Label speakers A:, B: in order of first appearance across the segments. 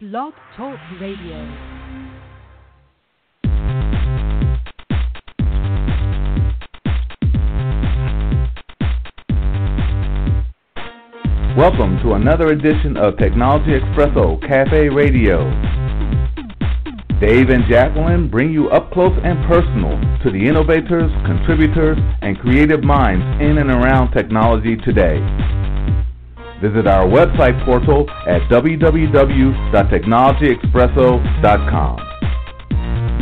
A: Blog Talk Radio.
B: Welcome to another edition of Technology Expresso Cafe Radio. Dave and Jacqueline bring you up close and personal to the innovators, contributors, and creative minds in and around technology today. Visit our website portal at www.technologyexpresso.com.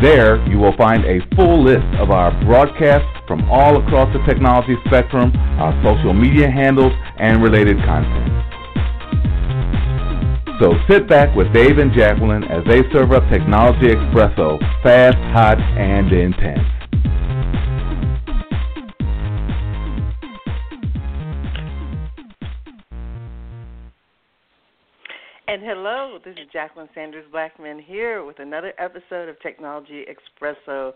B: There, you will find a full list of our broadcasts from all across the technology spectrum, our social media handles, and related content. So sit back with Dave and Jacqueline as they serve up Technology Expresso, fast, hot, and intense.
C: Hello, this is Jacqueline Sanders Blackman here with another episode of Technology Expresso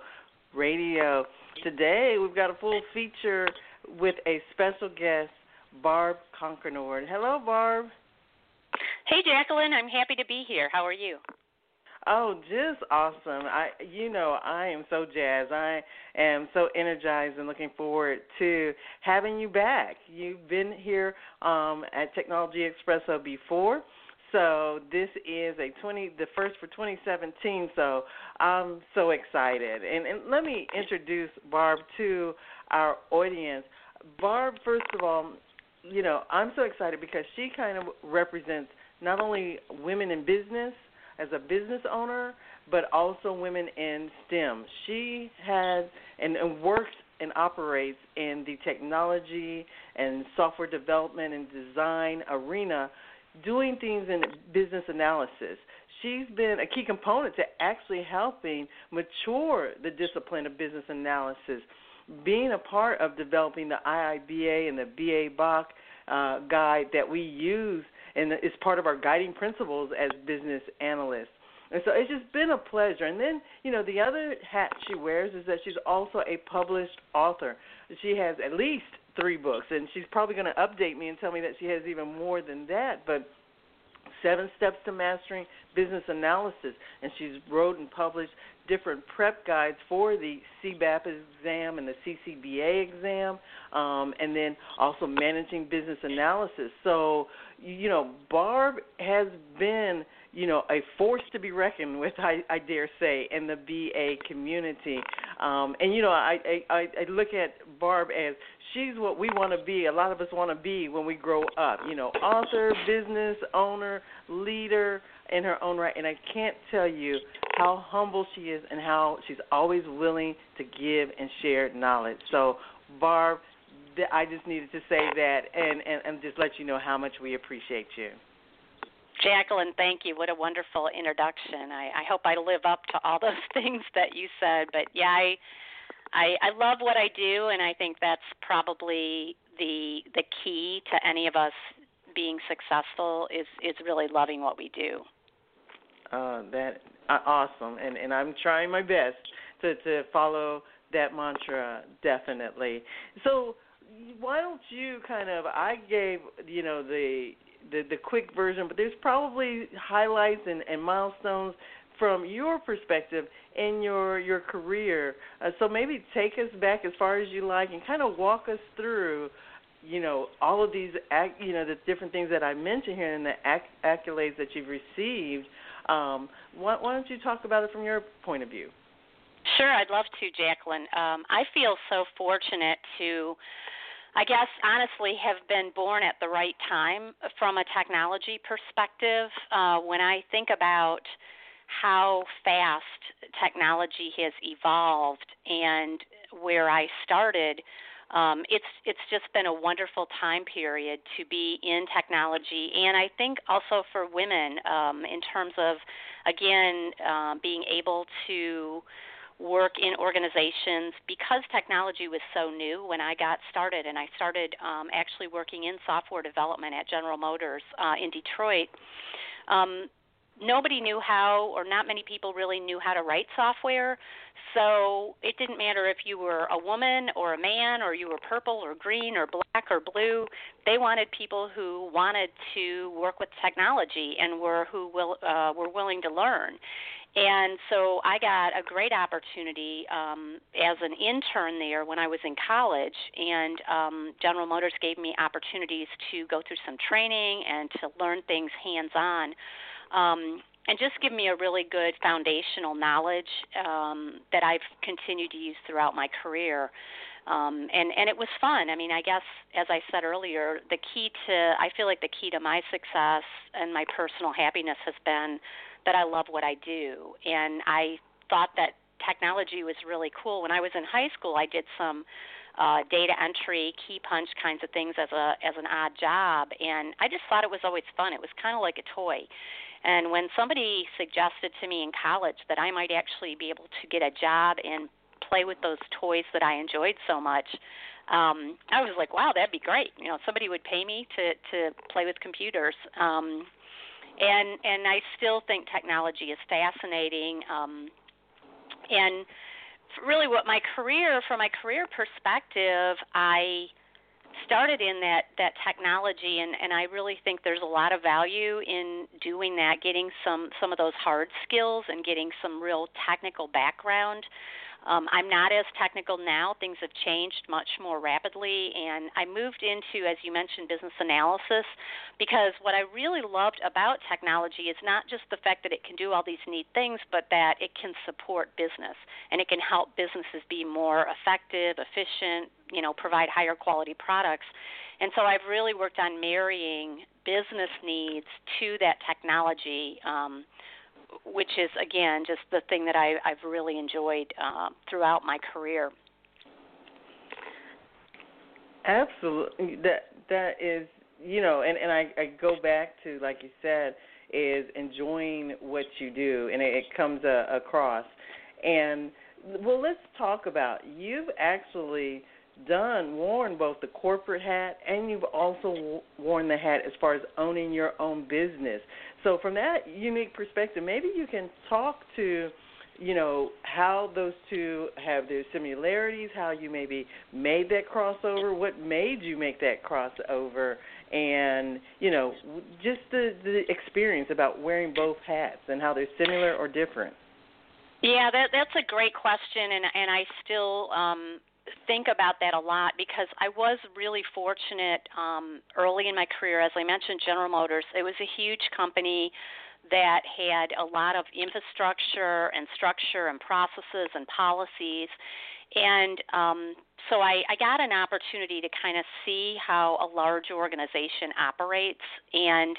C: Radio. Today we've got a full feature with a special guest, Barb Carkenord. Hello, Barb.
D: Hey, Jacqueline. I'm happy to be here. How are you?
C: Oh, just awesome. I you know, I am so jazzed. I am so energized and looking forward to having you back. You've been here um at Technology Expresso before so this is a 20, the first for 2017. So I'm so excited. And, and let me introduce Barb to our audience. Barb, first of all, you know, I'm so excited because she kind of represents not only women in business as a business owner, but also women in STEM. She has and, and works and operates in the technology and software development and design arena doing things in business analysis. She's been a key component to actually helping mature the discipline of business analysis, being a part of developing the IIBA and the BABOK uh, guide that we use and is part of our guiding principles as business analysts. And so it's just been a pleasure. And then, you know, the other hat she wears is that she's also a published author. She has at least three books, and she's probably going to update me and tell me that she has even more than that. But Seven Steps to Mastering Business Analysis, and she's wrote and published different prep guides for the CBAP exam and the CCBA exam, um, and then also managing business analysis. So, you know, Barb has been you know, a force to be reckoned with, I, I dare say, in the BA community. Um, and you know, I, I I look at Barb as she's what we want to be. A lot of us want to be when we grow up. You know, author, business owner, leader in her own right. And I can't tell you how humble she is and how she's always willing to give and share knowledge. So, Barb, I just needed to say that and, and, and just let you know how much we appreciate you.
D: Jacqueline, thank you. What a wonderful introduction. I, I hope I live up to all those things that you said. But yeah, I, I I love what I do, and I think that's probably the the key to any of us being successful is is really loving what we do.
C: Uh, that uh, awesome, and and I'm trying my best to to follow that mantra definitely. So why don't you kind of I gave you know the the the quick version, but there's probably highlights and, and milestones from your perspective in your your career. Uh, so maybe take us back as far as you like and kind of walk us through, you know, all of these ac- you know the different things that I mentioned here and the acc- accolades that you've received. Um, why, why don't you talk about it from your point of view?
D: Sure, I'd love to, Jacqueline. Um, I feel so fortunate to I guess honestly have been born at the right time from a technology perspective. Uh, when I think about how fast technology has evolved and where I started, um, it's it's just been a wonderful time period to be in technology, and I think also for women um, in terms of again uh, being able to work in organizations because technology was so new when I got started, and I started um, actually working in software development at General Motors uh, in Detroit. Um, nobody knew how, or not many people really knew how to write software. So it didn't matter if you were a woman or a man, or you were purple or green or black or blue. They wanted people who wanted to work with technology and were who will uh, were willing to learn. And so I got a great opportunity um, as an intern there when I was in college, and um, General Motors gave me opportunities to go through some training and to learn things hands on. Um, and just give me a really good foundational knowledge um, that I've continued to use throughout my career. Um, and and it was fun. I mean, I guess as I said earlier, the key to I feel like the key to my success and my personal happiness has been that I love what I do. And I thought that technology was really cool. When I was in high school, I did some uh, data entry, key punch kinds of things as a as an odd job, and I just thought it was always fun. It was kind of like a toy. And when somebody suggested to me in college that I might actually be able to get a job and play with those toys that I enjoyed so much, um, I was like, wow, that'd be great. You know, somebody would pay me to to play with computers. Um, and and I still think technology is fascinating. Um, and really, what my career, from my career perspective, I started in that that technology and and I really think there's a lot of value in doing that getting some some of those hard skills and getting some real technical background um, I'm not as technical now. Things have changed much more rapidly, and I moved into, as you mentioned, business analysis because what I really loved about technology is not just the fact that it can do all these neat things, but that it can support business and it can help businesses be more effective, efficient, you know, provide higher quality products. And so I've really worked on marrying business needs to that technology. Um, which is again just the thing that I, I've really enjoyed uh, throughout my career.
C: Absolutely, that that is you know, and and I, I go back to like you said, is enjoying what you do, and it, it comes uh, across. And well, let's talk about you've actually done worn both the corporate hat and you've also worn the hat as far as owning your own business. So from that unique perspective, maybe you can talk to you know how those two have their similarities, how you maybe made that crossover, what made you make that crossover, and you know just the the experience about wearing both hats and how they're similar or different.
D: Yeah, that that's a great question, and and I still um, think about that a lot because I was really fortunate um, early in my career. As I mentioned, General Motors, it was a huge company that had a lot of infrastructure and structure and processes and policies. And um, so I, I got an opportunity to kind of see how a large organization operates. And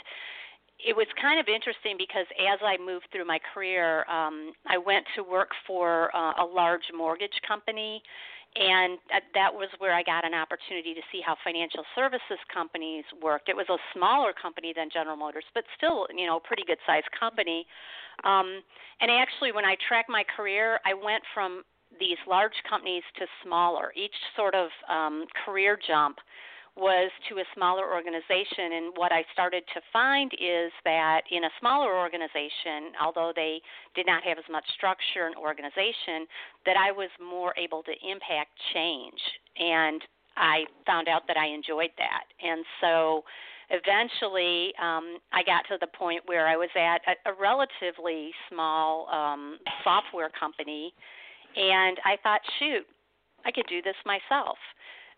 D: it was kind of interesting because as I moved through my career, um, I went to work for uh, a large mortgage company and that was where I got an opportunity to see how financial services companies worked. It was a smaller company than General Motors, but still, you know, a pretty good sized company. Um, and actually, when I tracked my career, I went from these large companies to smaller. Each sort of um, career jump was to a smaller organization. And what I started to find is that in a smaller organization, although they did not have as much structure and organization, that I was more able to impact change. And I found out that I enjoyed that. And so eventually um, I got to the point where I was at a, a relatively small um, software company. And I thought, shoot, I could do this myself.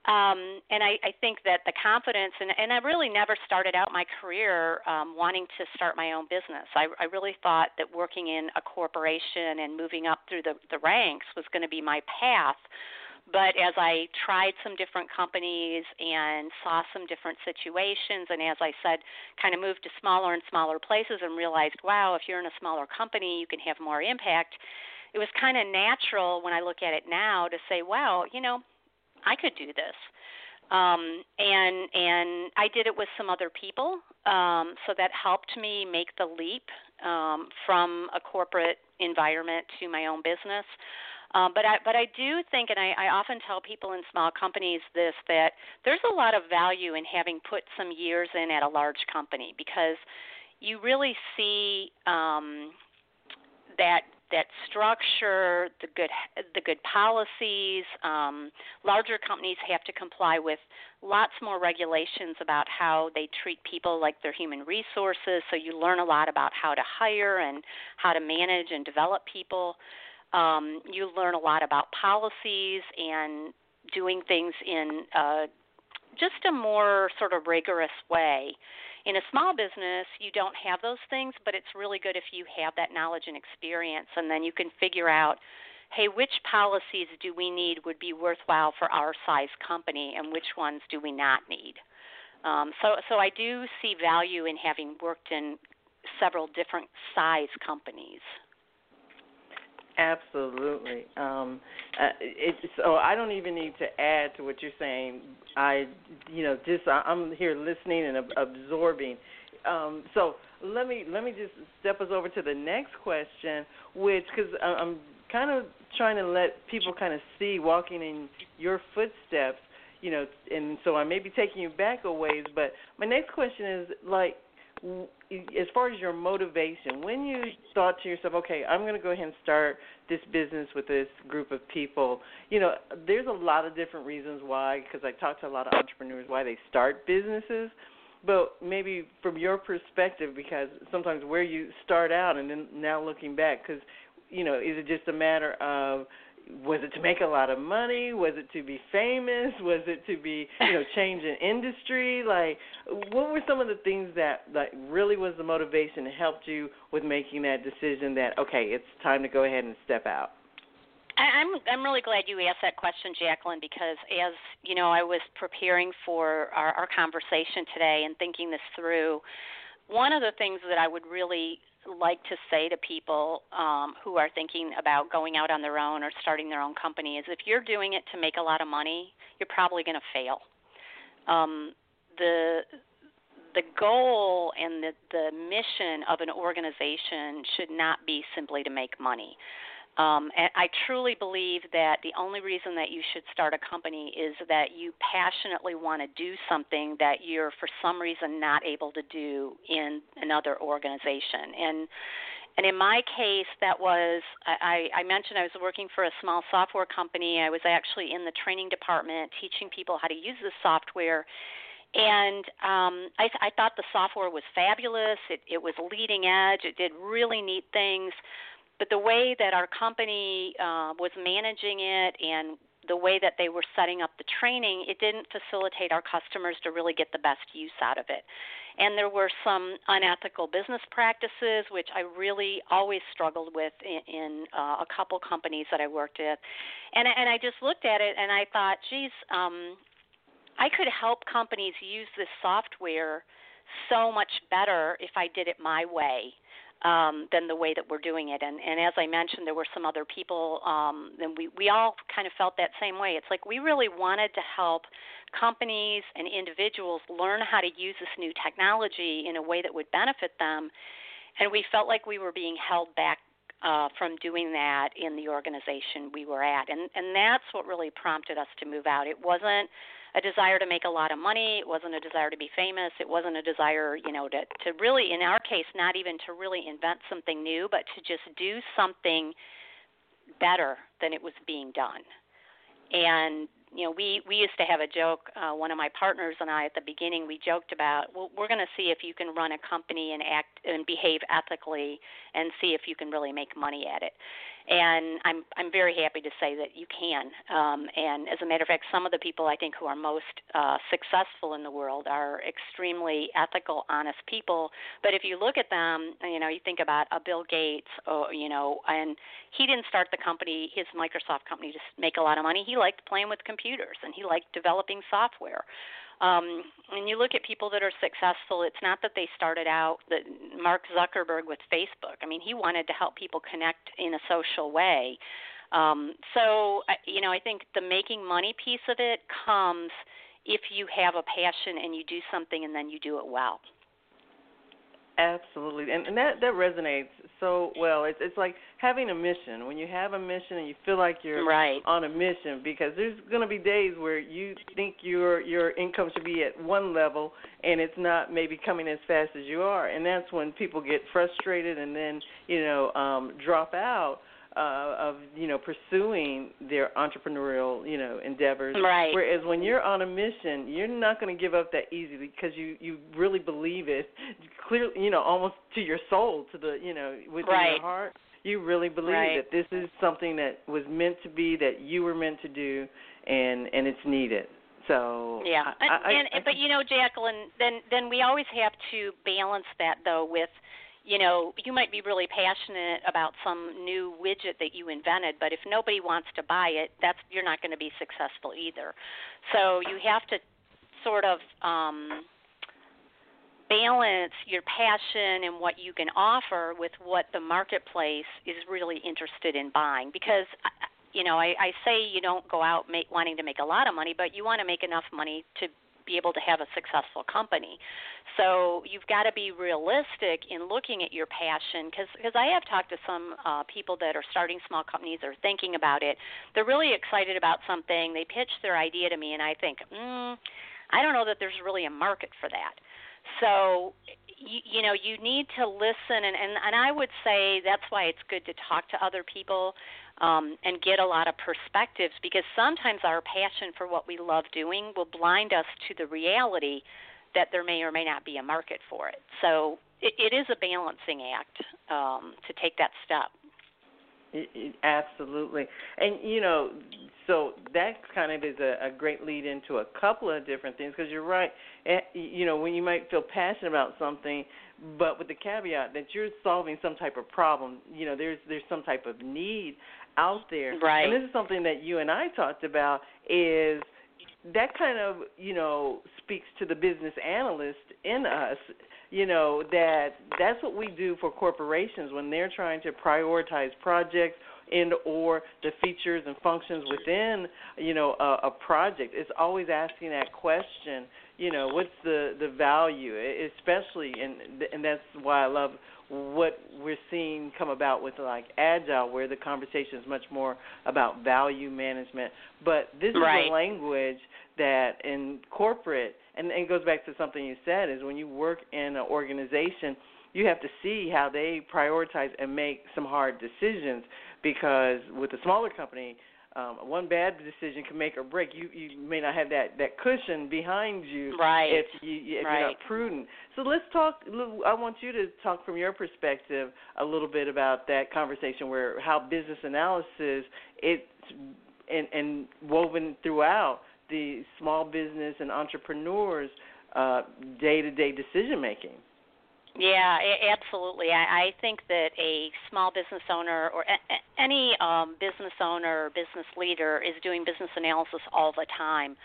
D: Um, and I, I think that the confidence, and, and I really never started out my career um, wanting to start my own business. I, I really thought that working in a corporation and moving up through the, the ranks was going to be my path. But as I tried some different companies and saw some different situations, and as I said, kind of moved to smaller and smaller places and realized, wow, if you're in a smaller company, you can have more impact. It was kind of natural when I look at it now to say, wow, you know, I could do this. Um, and and I did it with some other people, um, so that helped me make the leap um, from a corporate environment to my own business. Um, but I but I do think, and I, I often tell people in small companies this that there's a lot of value in having put some years in at a large company because you really see um, that that structure, the good the good policies. Um, larger companies have to comply with lots more regulations about how they treat people like their human resources. So you learn a lot about how to hire and how to manage and develop people. Um, you learn a lot about policies and doing things in uh, just a more sort of rigorous way. In a small business, you don't have those things, but it's really good if you have that knowledge and experience, and then you can figure out, hey, which policies do we need would be worthwhile for our size company, and which ones do we not need. Um, so, so I do see value in having worked in several different size companies.
C: Absolutely. Um, uh, so I don't even need to add to what you're saying. I, you know, just I'm here listening and absorbing. Um, so let me let me just step us over to the next question, which because I'm kind of trying to let people kind of see walking in your footsteps, you know, and so I may be taking you back a ways. But my next question is like, as far as your motivation, when you thought to yourself, okay, I'm going to go ahead and start this business with this group of people, you know, there's a lot of different reasons why, because I talk to a lot of entrepreneurs, why they start businesses. But maybe from your perspective, because sometimes where you start out and then now looking back, because, you know, is it just a matter of was it to make a lot of money? Was it to be famous? Was it to be, you know, change an industry? Like, what were some of the things that like really was the motivation that helped you with making that decision that okay, it's time to go ahead and step out?
D: I'm I'm really glad you asked that question, Jacqueline, because as you know, I was preparing for our, our conversation today and thinking this through. One of the things that I would really like to say to people um, who are thinking about going out on their own or starting their own company is if you're doing it to make a lot of money, you're probably going to fail. Um, the the goal and the, the mission of an organization should not be simply to make money. Um, and I truly believe that the only reason that you should start a company is that you passionately want to do something that you're for some reason not able to do in another organization. And and in my case, that was I, I mentioned I was working for a small software company. I was actually in the training department teaching people how to use the software and um, I, I thought the software was fabulous. It, it was leading edge. It did really neat things but the way that our company uh, was managing it and the way that they were setting up the training, it didn't facilitate our customers to really get the best use out of it. And there were some unethical business practices, which I really always struggled with in, in uh, a couple companies that I worked with. And, and I just looked at it and I thought, geez, um, I could help companies use this software so much better if I did it my way um, than the way that we're doing it. And, and as I mentioned, there were some other people, um, and we, we all kind of felt that same way. It's like we really wanted to help companies and individuals learn how to use this new technology in a way that would benefit them. And we felt like we were being held back uh, from doing that in the organization we were at. And, and that's what really prompted us to move out. It wasn't a desire to make a lot of money. It wasn't a desire to be famous. It wasn't a desire, you know, to to really, in our case, not even to really invent something new, but to just do something better than it was being done. And you know, we we used to have a joke. Uh, one of my partners and I at the beginning, we joked about, well, we're going to see if you can run a company and act and behave ethically, and see if you can really make money at it and I'm I'm very happy to say that you can. Um, and as a matter of fact, some of the people I think who are most uh, successful in the world are extremely ethical, honest people. But if you look at them, you know, you think about a Bill Gates, or you know, and he didn't start the company, his Microsoft company, to make a lot of money. He liked playing with computers and he liked developing software um, when you look at people that are successful, it's not that they started out that Mark Zuckerberg with Facebook. I mean, he wanted to help people connect in a social way. Um, so, you know, I think the making money piece of it comes if you have a passion and you do something and then you do it well.
C: Absolutely, and, and that that resonates so well. It's it's like having a mission. When you have a mission and you feel like you're
D: right.
C: on a mission, because there's going to be days where you think your your income should be at one level and it's not maybe coming as fast as you are, and that's when people get frustrated and then you know um, drop out uh, of you know pursuing their entrepreneurial you know endeavors.
D: Right.
C: Whereas when you're on a mission, you're not going to give up that easily because you you really believe it, clearly you know almost to your soul, to the you know within
D: right.
C: your heart. You really believe
D: right.
C: that this is something that was meant to be, that you were meant to do, and and it's needed. So
D: yeah,
C: I, I,
D: and,
C: I,
D: but you know, Jacqueline, then then we always have to balance that though with you know, you might be really passionate about some new widget that you invented, but if nobody wants to buy it, that's you're not going to be successful either. So you have to sort of um balance your passion and what you can offer with what the marketplace is really interested in buying because you know I, I say you don't go out make, wanting to make a lot of money but you want to make enough money to be able to have a successful company. So you've got to be realistic in looking at your passion because I have talked to some uh, people that are starting small companies or thinking about it. They're really excited about something. They pitch their idea to me, and I think, mm, I don't know that there's really a market for that. So you, you know you need to listen and, and and I would say that's why it's good to talk to other people um, and get a lot of perspectives because sometimes our passion for what we love doing will blind us to the reality that there may or may not be a market for it. So it, it is a balancing act um, to take that step.
C: It, it, absolutely, and you know, so that kind of is a, a great lead into a couple of different things because you're right. Eh, you know, when you might feel passionate about something, but with the caveat that you're solving some type of problem, you know, there's there's some type of need out there.
D: Right.
C: And this is something that you and I talked about is that kind of, you know, speaks to the business analyst in us, you know, that that's what we do for corporations when they're trying to prioritize projects and or the features and functions within, you know, a, a project. It's always asking that question, you know, what's the the value, especially and and that's why I love what we're seeing come about with like agile where the conversation is much more about value management but this
D: right.
C: is a language that in corporate and, and it goes back to something you said is when you work in an organization you have to see how they prioritize and make some hard decisions because with a smaller company um, one bad decision can make or break. You you may not have that that cushion behind you
D: right.
C: if you if
D: right.
C: you're not prudent. So let's talk. I want you to talk from your perspective a little bit about that conversation where how business analysis it's and, and woven throughout the small business and entrepreneurs day to day decision making.
D: Yeah, absolutely. I, I think that a small business owner or a, any um, business owner or business leader is doing business analysis all the time.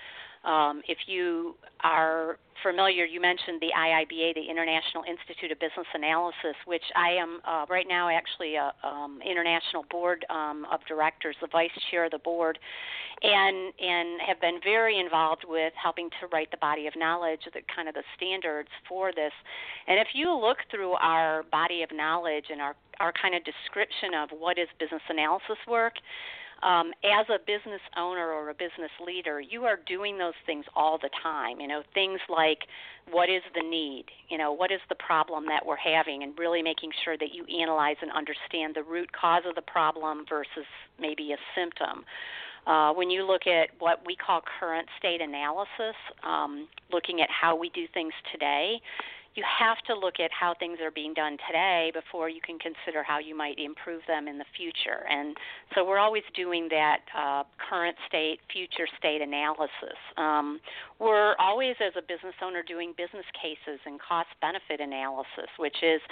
D: Um, if you are familiar, you mentioned the IIBA, the International Institute of Business Analysis, which I am uh, right now actually a um, international board um, of directors, the vice chair of the board, and and have been very involved with helping to write the body of knowledge, the kind of the standards for this. And if you look through our body of knowledge and our our kind of description of what is business analysis work, um, as a business owner or a business leader, you are doing those things all the time. You know, things like what is the need? You know, what is the problem that we're having, and really making sure that you analyze and understand the root cause of the problem versus maybe a symptom. Uh, when you look at what we call current state analysis, um, looking at how we do things today, you have to look at how things are being done today before you can consider how you might improve them in the future. And so we're always doing that uh, current state, future state analysis. Um, we're always, as a business owner, doing business cases and cost benefit analysis, which is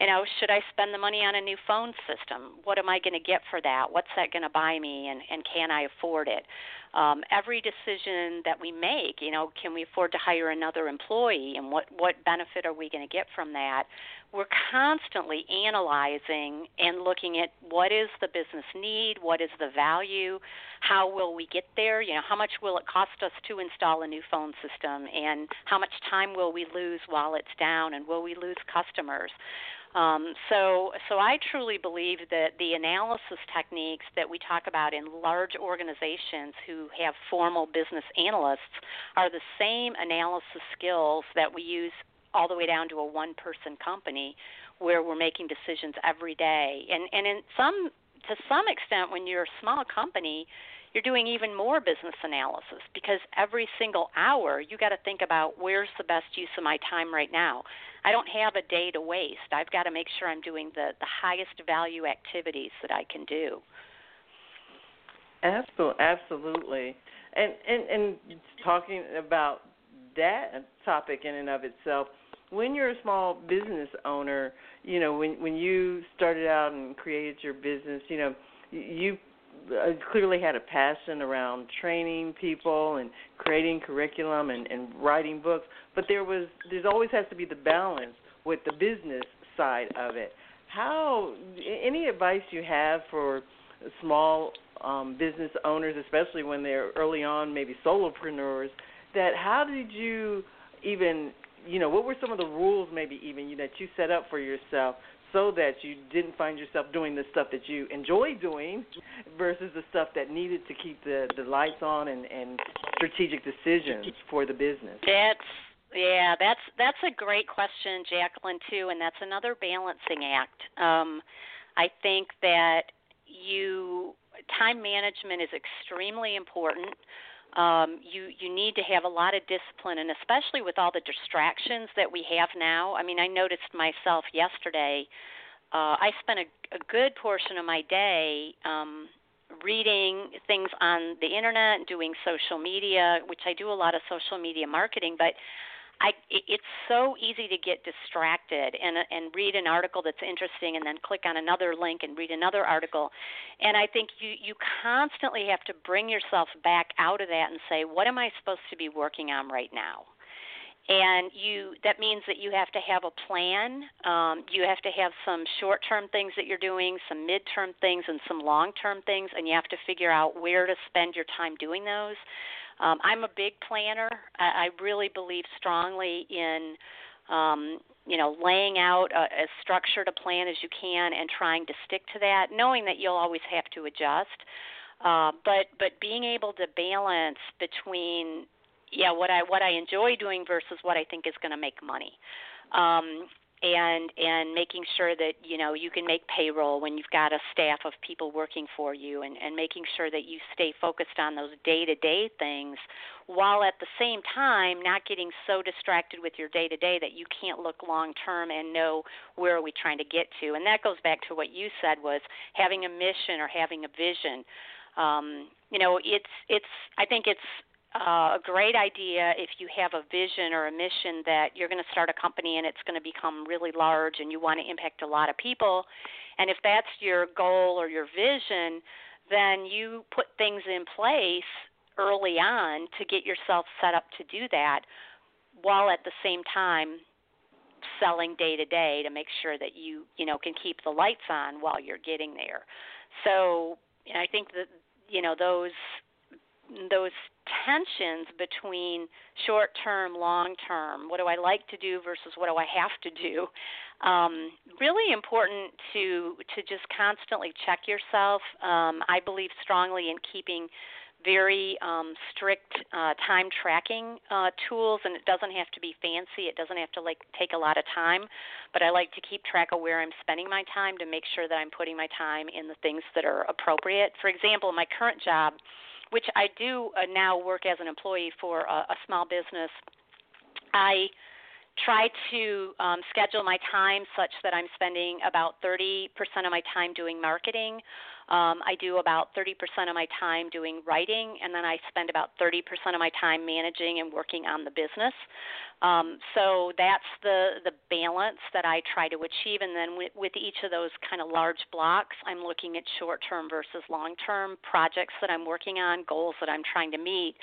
D: you know, should I spend the money on a new phone system? What am I going to get for that? What's that going to buy me, and, and can I afford it? Um, every decision that we make, you know, can we afford to hire another employee, and what what benefit are we going to get from that? we're constantly analyzing and looking at what is the business need, what is the value, how will we get there, you know, how much will it cost us to install a new phone system and how much time will we lose while it's down and will we lose customers. Um, so, so I truly believe that the analysis techniques that we talk about in large organizations who have formal business analysts are the same analysis skills that we use all the way down to a one-person company where we're making decisions every day. And and in some to some extent, when you're a small company, you're doing even more business analysis because every single hour you got to think about where's the best use of my time right now. I don't have a day to waste. I've got to make sure I'm doing the, the highest value activities that I can do.
C: Absolutely, absolutely. And and and talking about that topic in and of itself, when you're a small business owner, you know, when when you started out and created your business, you know, you uh, clearly had a passion around training people and creating curriculum and, and writing books, but there was there's always has to be the balance with the business side of it. How any advice you have for small um, business owners, especially when they're early on, maybe solopreneurs, that how did you even you know what were some of the rules maybe even you, that you set up for yourself so that you didn't find yourself doing the stuff that you enjoy doing versus the stuff that needed to keep the the lights on and and strategic decisions for the business?
D: That's yeah that's that's a great question jacqueline too and that's another balancing act. Um i think that you time management is extremely important um, you you need to have a lot of discipline, and especially with all the distractions that we have now. I mean, I noticed myself yesterday. Uh, I spent a, a good portion of my day um, reading things on the internet doing social media, which I do a lot of social media marketing, but I it's so easy to get distracted and and read an article that's interesting and then click on another link and read another article. And I think you you constantly have to bring yourself back out of that and say, what am I supposed to be working on right now? and you that means that you have to have a plan um, you have to have some short term things that you're doing some mid term things and some long term things and you have to figure out where to spend your time doing those um, I'm a big planner. I, I really believe strongly in um, you know laying out a, as structured a plan as you can and trying to stick to that, knowing that you'll always have to adjust. Uh, but but being able to balance between yeah what I what I enjoy doing versus what I think is going to make money. Um, and and making sure that you know you can make payroll when you've got a staff of people working for you and and making sure that you stay focused on those day to day things while at the same time not getting so distracted with your day to day that you can't look long term and know where are we trying to get to. And that goes back to what you said was having a mission or having a vision. Um you know it's it's i think it's uh, a great idea if you have a vision or a mission that you're going to start a company and it's going to become really large and you want to impact a lot of people. And if that's your goal or your vision, then you put things in place early on to get yourself set up to do that while at the same time selling day to day to make sure that you you know can keep the lights on while you're getting there so i think that you know those those tensions between short term, long term, what do I like to do versus what do I have to do. Um, really important to to just constantly check yourself. Um, I believe strongly in keeping very um, strict uh, time tracking uh, tools, and it doesn't have to be fancy. It doesn't have to like take a lot of time, but I like to keep track of where I'm spending my time to make sure that I'm putting my time in the things that are appropriate. For example, my current job which I do uh, now work as an employee for a, a small business, I try to um, schedule my time such that I'm spending about 30% of my time doing marketing. Um, I do about 30% of my time doing writing, and then I spend about 30% of my time managing and working on the business. Um, so that's the the balance that I try to achieve, and then with, with each of those kind of large blocks, I'm looking at short term versus long term projects that I'm working on, goals that I'm trying to meet.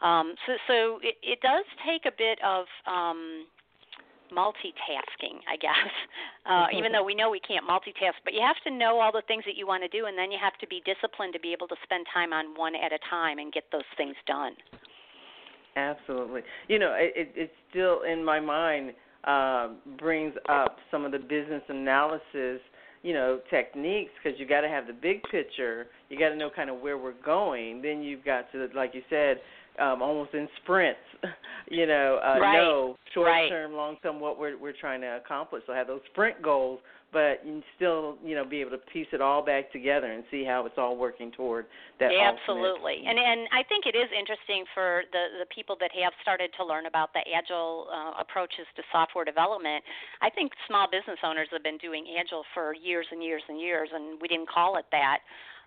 D: Um, so so it, it does take a bit of um, multitasking, I guess. Uh, even though we know we can't multitask, but you have to know all the things that you want to do, and then you have to be disciplined to be able to spend time on one at a time and get those things done.
C: Absolutely. You know, it, it, it's still in my mind uh, brings up some of the business analysis, you know, techniques because you got to have the big picture. You got to know kind of where we're going. Then you've got to, like you said, um, almost in sprints. you know, uh,
D: right.
C: know short
D: right.
C: term, long term what we're we're trying to accomplish. So have those sprint goals, but you still you know be able to piece it all back together and see how it's all working toward that.
D: absolutely, and and I think it is interesting for the the people that have started to learn about the agile uh, approaches to software development. I think small business owners have been doing agile for years and years and years, and we didn't call it that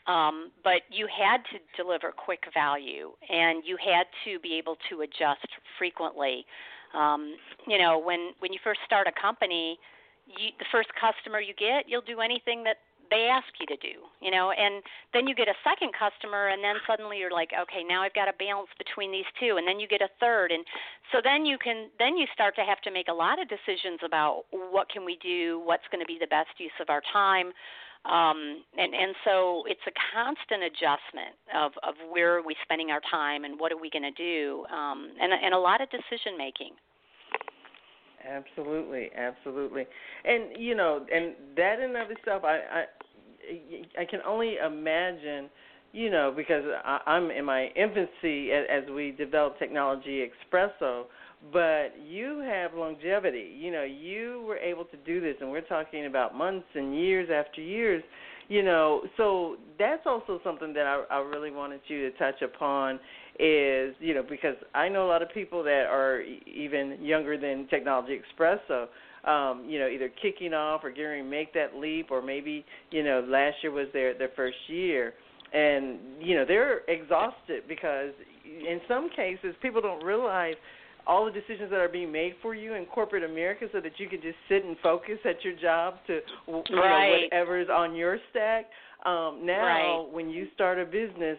D: um, but you had to deliver quick value and you had to be able to adjust frequently. Um, you know, when when you first start a company, you, the first customer you get, you'll do anything that they ask you to do, you know, and then you get a second customer and then suddenly you're like, okay, now I've got to balance between these two and then you get a third and so then you can then you start to have to make a lot of decisions about what can we do, what's going to be the best use of our time, um, and and so it's a constant adjustment of of where are we spending our time and what are we going to do um, and and a lot of decision making
C: absolutely absolutely. And you know and that in of itself i i i can only imagine you know because I, i'm in my infancy as, as we develop Technology Expresso but you have longevity. You know, you were able to do this, and we're talking about months and years after years. You know, so that's also something that I, I really wanted you to touch upon is you know because I know a lot of people that are even younger than Technology Expresso. Um, you know, either kicking off or getting to make that leap, or maybe you know last year was their their first year, and you know they're exhausted because in some cases people don't realize all the decisions that are being made for you in corporate America so that you can just sit and focus at your job to you
D: right.
C: know whatever's on your stack. Um, now,
D: right.
C: when you start a business,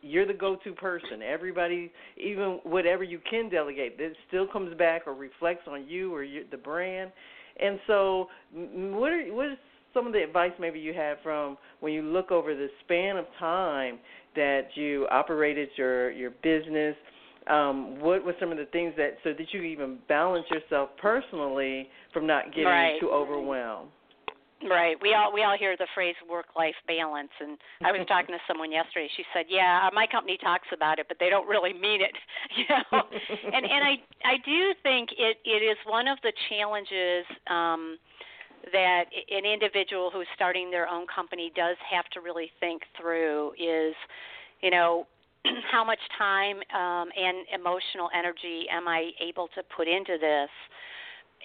C: you're the go-to person. Everybody, even whatever you can delegate, it still comes back or reflects on you or your, the brand. And so, what are what is some of the advice maybe you have from when you look over the span of time that you operated your your business? Um, what were some of the things that so that you even balance yourself personally from not getting
D: right.
C: too overwhelmed?
D: Right. We all we all hear the phrase work life balance and I was talking to someone yesterday. She said, "Yeah, my company talks about it, but they don't really mean it." You know. and and I I do think it it is one of the challenges um that an individual who's starting their own company does have to really think through is you know how much time um, and emotional energy am I able to put into this?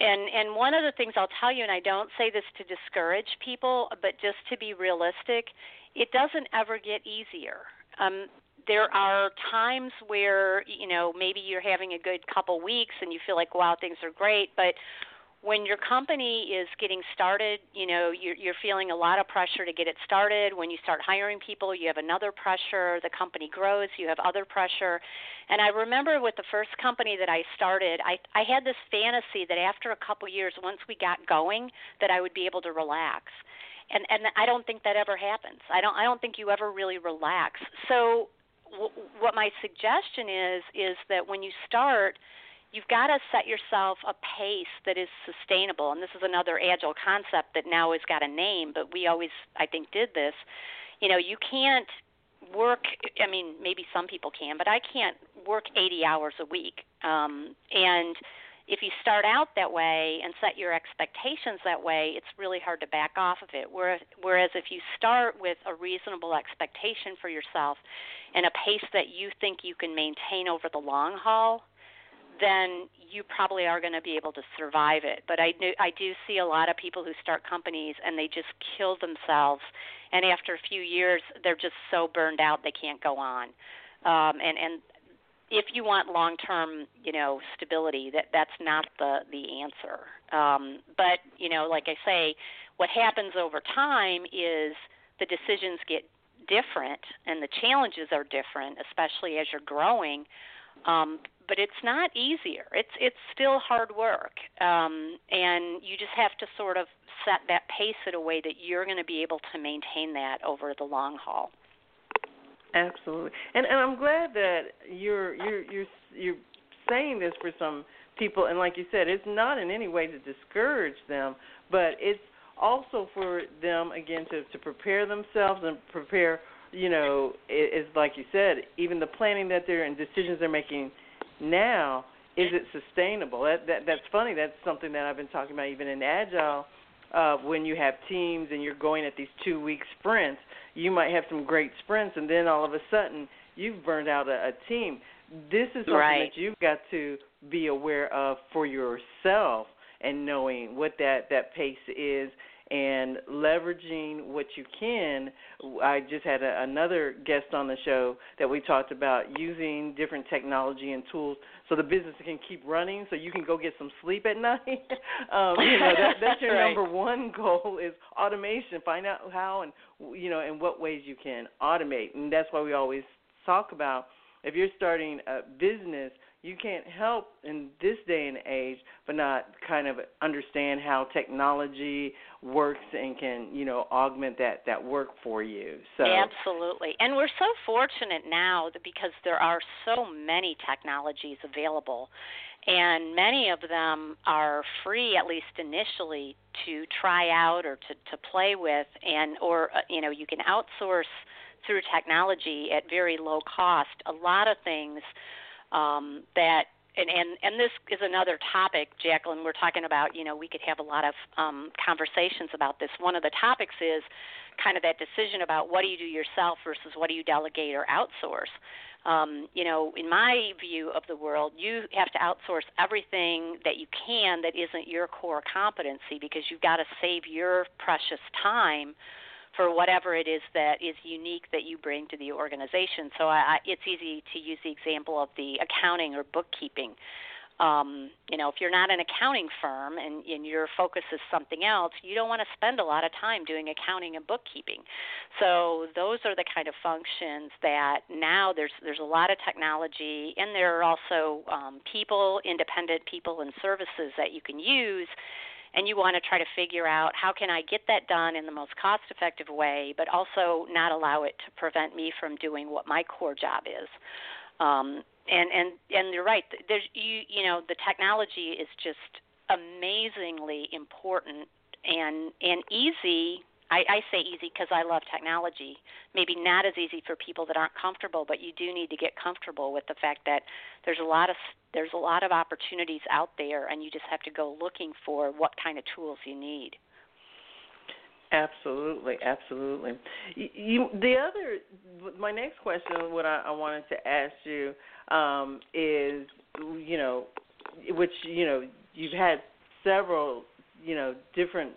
D: And and one of the things I'll tell you, and I don't say this to discourage people, but just to be realistic, it doesn't ever get easier. Um, there are times where you know maybe you're having a good couple weeks and you feel like wow things are great, but when your company is getting started, you know, you're, you're feeling a lot of pressure to get it started. When you start hiring people, you have another pressure. The company grows, you have other pressure. And I remember with the first company that I started, I, I had this fantasy that after a couple years, once we got going, that I would be able to relax. And and I don't think that ever happens. I don't I don't think you ever really relax. So w- what my suggestion is is that when you start you've got to set yourself a pace that is sustainable. And this is another agile concept that now has got a name, but we always, I think, did this. You know, you can't work i mean maybe some people can but i can't work 80 hours a week um and if you start out that way and set your expectations that way it's really hard to back off of it whereas whereas if you start with a reasonable expectation for yourself and a pace that you think you can maintain over the long haul then you probably are going to be able to survive it. But I do, I do see a lot of people who start companies and they just kill themselves, and after a few years, they're just so burned out they can't go on. Um, and and if you want long-term, you know, stability, that that's not the the answer. Um, but you know, like I say, what happens over time is the decisions get different and the challenges are different, especially as you're growing Um, but it's not easier. It's it's still hard work, um, and you just have to sort of set that pace in a way that you're going to be able to maintain that over the long haul.
C: Absolutely, and and I'm glad that you're you're you're you're saying this for some people, and like you said, it's not in any way to discourage them, but it's also for them again to to prepare themselves and prepare. You know, it's like you said, even the planning that they're and decisions they're making now is it sustainable? That, that that's funny. That's something that I've been talking about even in agile. Uh, when you have teams and you're going at these two week sprints, you might have some great sprints, and then all of a sudden you've burned out a, a team. This is something
D: right.
C: that you've got to be aware of for yourself and knowing what that that pace is and leveraging what you can. I just had a, another guest on the show that we talked about using different technology and tools so the business can keep running, so you can go get some sleep at night. um, you know, that, that's your
D: right.
C: number one goal is automation. Find out how and you know in what ways you can automate, and that's why we always talk about if you're starting a business you can't help in this day and age but not kind of understand how technology works and can you know augment that that work for you. So
D: absolutely. And we're so fortunate now because there are so many technologies available and many of them are free at least initially to try out or to to play with and or uh, you know you can outsource through technology at very low cost. A lot of things um, that and, and and this is another topic, Jacqueline. We're talking about, you know, we could have a lot of um, conversations about this. One of the topics is kind of that decision about what do you do yourself versus what do you delegate or outsource. Um, you know, in my view of the world, you have to outsource everything that you can that isn't your core competency because you've got to save your precious time for whatever it is that is unique that you bring to the organization. So I, I, it's easy to use the example of the accounting or bookkeeping. Um, you know, if you're not an accounting firm and, and your focus is something else, you don't want to spend a lot of time doing accounting and bookkeeping. So those are the kind of functions that now there's there's a lot of technology, and there are also um, people, independent people, and services that you can use and you want to try to figure out how can I get that done in the most cost effective way, but also not allow it to prevent me from doing what my core job is. Um, and and and you're right. There's you you know the technology is just amazingly important and and easy I, I say easy because I love technology. Maybe not as easy for people that aren't comfortable, but you do need to get comfortable with the fact that there's a lot of there's a lot of opportunities out there, and you just have to go looking for what kind of tools you need.
C: Absolutely, absolutely. You, you, the other, my next question, what I, I wanted to ask you um, is, you know, which you know, you've had several, you know, different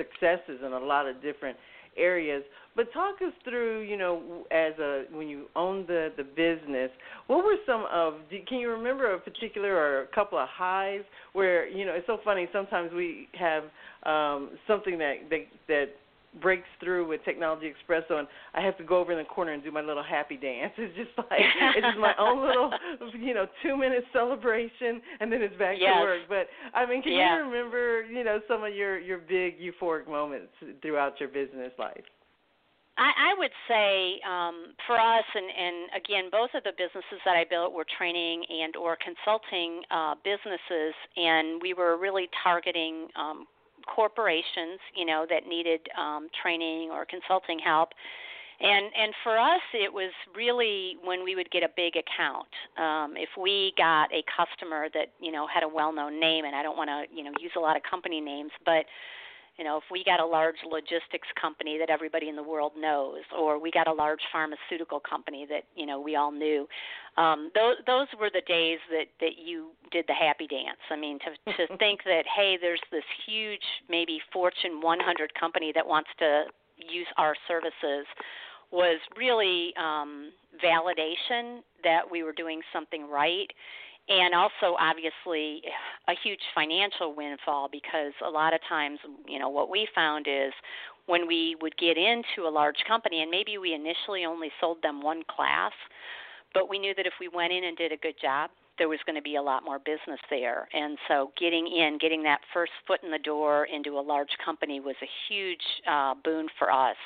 C: successes in a lot of different areas. But talk us through, you know, as a when you owned the the business, what were some of? Can you remember a particular or a couple of highs where you know it's so funny. Sometimes we have um, something that that that breaks through with Technology Expresso, and I have to go over in the corner and do my little happy dance. It's just like it's just my own little, you know, two minute celebration, and then it's back
D: yes.
C: to work. But I mean, can
D: yeah.
C: you remember, you know, some of your your big euphoric moments throughout your business life?
D: I, I would say um, for us, and, and again, both of the businesses that I built were training and or consulting uh, businesses, and we were really targeting um, corporations, you know, that needed um, training or consulting help. And and for us, it was really when we would get a big account. Um, if we got a customer that you know had a well-known name, and I don't want to you know use a lot of company names, but you know, if we got a large logistics company that everybody in the world knows, or we got a large pharmaceutical company that you know we all knew, um, those those were the days that that you did the happy dance. I mean, to to think that hey, there's this huge maybe Fortune 100 company that wants to use our services was really um, validation that we were doing something right and also obviously a huge financial windfall because a lot of times you know what we found is when we would get into a large company and maybe we initially only sold them one class but we knew that if we went in and did a good job, there was going to be a lot more business there. And so getting in, getting that first foot in the door into a large company was a huge uh, boon for us.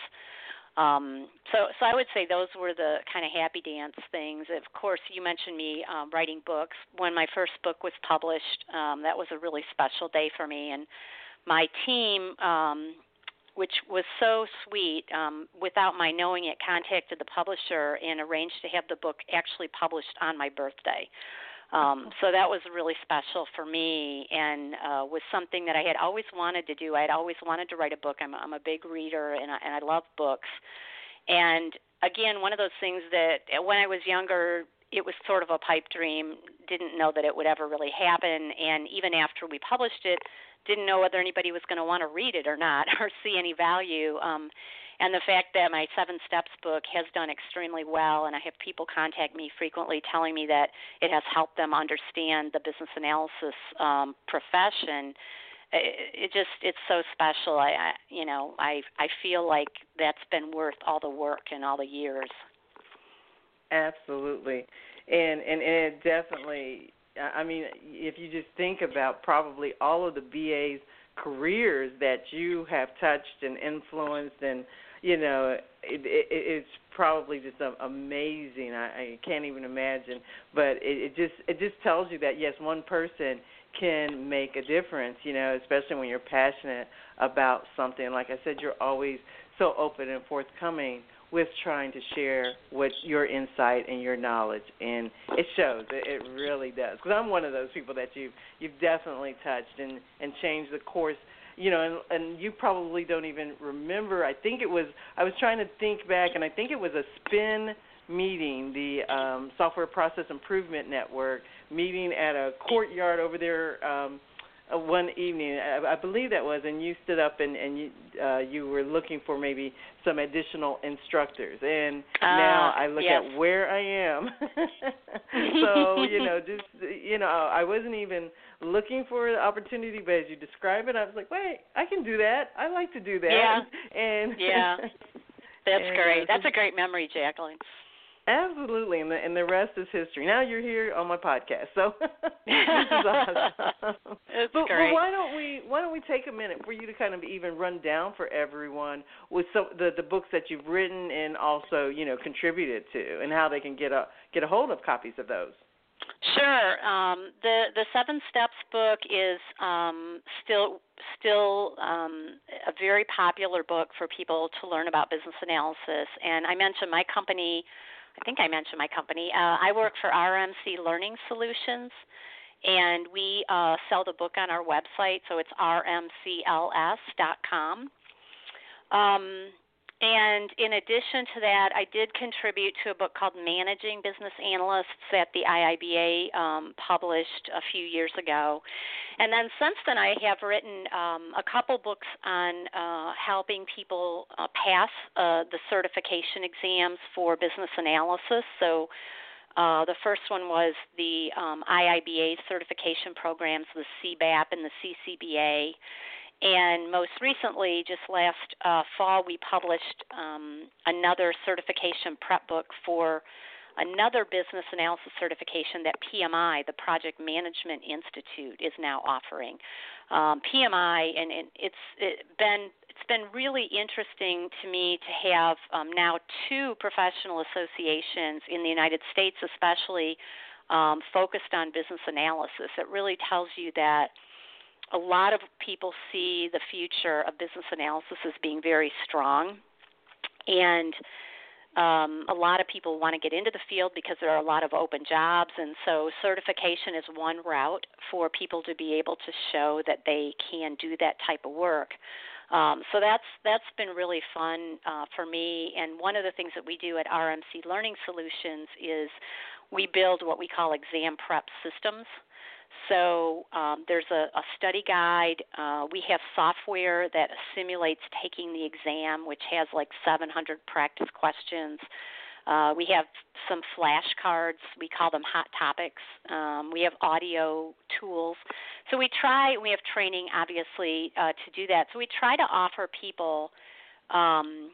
D: Um, so, so I would say those were the kind of happy dance things. Of course, you mentioned me um, writing books. When my first book was published, um, that was a really special day for me. And my team, um, which was so sweet, um, without my knowing it, contacted the publisher and arranged to have the book actually published on my birthday. Um, so that was really special for me and uh, was something that I had always wanted to do. I had always wanted to write a book. I'm, I'm a big reader and I, and I love books. And again, one of those things that when I was younger, it was sort of a pipe dream. Didn't know that it would ever really happen. And even after we published it, didn't know whether anybody was going to want to read it or not or see any value. Um, and the fact that my Seven Steps book has done extremely well, and I have people contact me frequently telling me that it has helped them understand the business analysis um, profession. It, it just it's so special. I, I you know I I feel like that's been worth all the work and all the years.
C: Absolutely, and and, it definitely. I mean, if you just think about probably all of the BAs careers that you have touched and influenced and you know, it, it, it's probably just amazing. I, I can't even imagine, but it, it just it just tells you that yes, one person can make a difference. You know, especially when you're passionate about something. Like I said, you're always so open and forthcoming with trying to share what your insight and your knowledge, and it shows. It, it really does. Because I'm one of those people that you've you've definitely touched and and changed the course you know, and, and you probably don't even remember. I think it was. I was trying to think back, and I think it was a spin meeting, the um, Software Process Improvement Network meeting at a courtyard over there. Um, uh, one evening, I, I believe that was, and you stood up and, and you uh, you were looking for maybe some additional instructors. And uh, now I look
D: yes.
C: at where I am. so you know, just you know, I wasn't even looking for the opportunity, but as you describe it, I was like, wait, I can do that. I like to do that.
D: Yeah.
C: And
D: yeah, that's
C: and,
D: great. That's a great memory, Jacqueline.
C: Absolutely, and the and the rest is history. Now you're here on my podcast, so this is awesome.
D: It's
C: but,
D: great.
C: but why don't we why don't we take a minute for you to kind of even run down for everyone with some the the books that you've written and also you know contributed to, and how they can get a get a hold of copies of those.
D: Sure. Um, the the Seven Steps book is um, still still um, a very popular book for people to learn about business analysis. And I mentioned my company. I think I mentioned my company. Uh, I work for RMC Learning Solutions, and we uh, sell the book on our website. So it's rmcls.com. Um, and in addition to that, I did contribute to a book called Managing Business Analysts that the IIBA um, published a few years ago. And then since then, I have written um, a couple books on uh, helping people uh, pass uh, the certification exams for business analysis. So uh, the first one was the um, IIBA certification programs, the CBAP and the CCBA. And most recently, just last uh, fall, we published um, another certification prep book for another business analysis certification that PMI, the Project Management Institute, is now offering. Um, PMI, and, and it's it been it's been really interesting to me to have um, now two professional associations in the United States, especially um, focused on business analysis. It really tells you that a lot of people see the future of business analysis as being very strong. And um, a lot of people want to get into the field because there are a lot of open jobs, and so certification is one route for people to be able to show that they can do that type of work. Um, so that's that's been really fun uh, for me. And one of the things that we do at RMC Learning Solutions is we build what we call exam prep systems. So um, there's a, a study guide. Uh, we have software that simulates taking the exam, which has like 700 practice questions. Uh, we have some flashcards. We call them hot topics. Um, we have audio tools. So we try. We have training, obviously, uh, to do that. So we try to offer people um,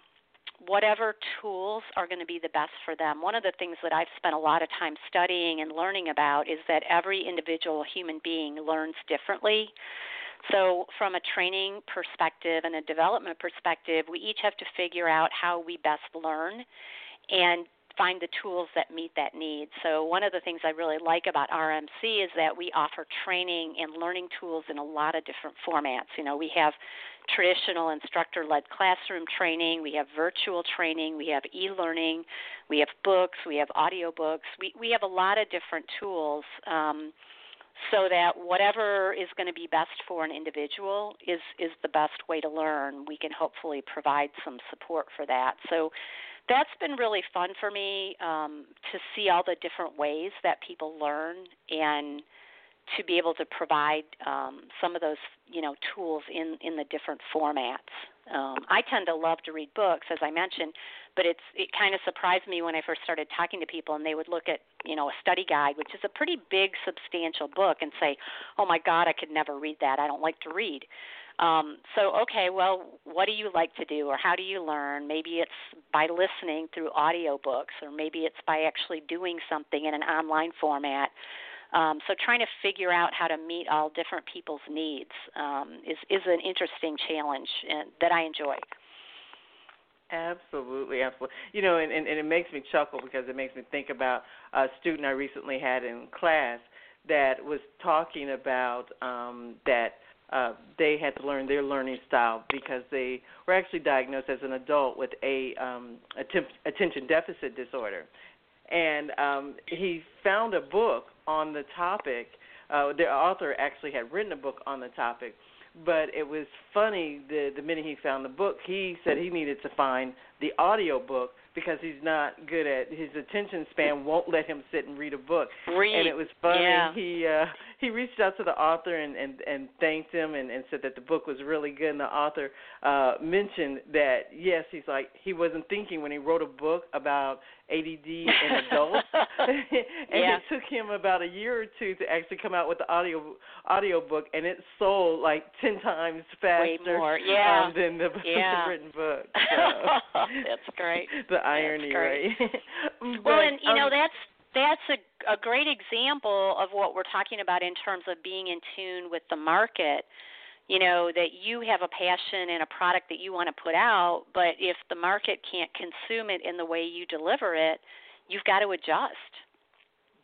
D: whatever tools are going to be the best for them. One of the things that I've spent a lot of time studying and learning about is that every individual human being learns differently. So, from a training perspective and a development perspective, we each have to figure out how we best learn and find the tools that meet that need. So, one of the things I really like about RMC is that we offer training and learning tools in a lot of different formats. You know, we have traditional instructor led classroom training, we have virtual training, we have e learning, we have books, we have audiobooks. We, we have a lot of different tools. Um, so that whatever is going to be best for an individual is is the best way to learn. We can hopefully provide some support for that. So that's been really fun for me um, to see all the different ways that people learn and to be able to provide um, some of those you know tools in in the different formats. Um, I tend to love to read books, as I mentioned, but it's it kind of surprised me when I first started talking to people, and they would look at you know a study guide, which is a pretty big, substantial book, and say, "Oh my God, I could never read that. I don't like to read." Um, so, okay, well, what do you like to do, or how do you learn? Maybe it's by listening through audiobooks, or maybe it's by actually doing something in an online format. Um, so, trying to figure out how to meet all different people's needs um, is is an interesting challenge and, that I enjoy.
C: Absolutely, absolutely. You know, and, and, and it makes me chuckle because it makes me think about a student I recently had in class that was talking about um, that uh, they had to learn their learning style because they were actually diagnosed as an adult with a um, attention deficit disorder. And um, he found a book on the topic. Uh, the author actually had written a book on the topic, but it was funny the the minute he found the book, he said he needed to find the audio book because he's not good at his attention span won't let him sit and read a book.
D: Read.
C: And it was funny.
D: Yeah.
C: He uh he reached out to the author and and and thanked him and and said that the book was really good and the author uh mentioned that yes, he's like he wasn't thinking when he wrote a book about ADD in adults. and
D: yeah.
C: it took him about a year or two to actually come out with the audio audio book and it sold like 10 times faster
D: more. Yeah.
C: um, than the,
D: yeah.
C: the written book. So.
D: That's great.
C: the irony,
D: great.
C: right?
D: well, and you know
C: um,
D: that's that's a a great example of what we're talking about in terms of being in tune with the market. You know that you have a passion and a product that you want to put out, but if the market can't consume it in the way you deliver it, you've got to adjust.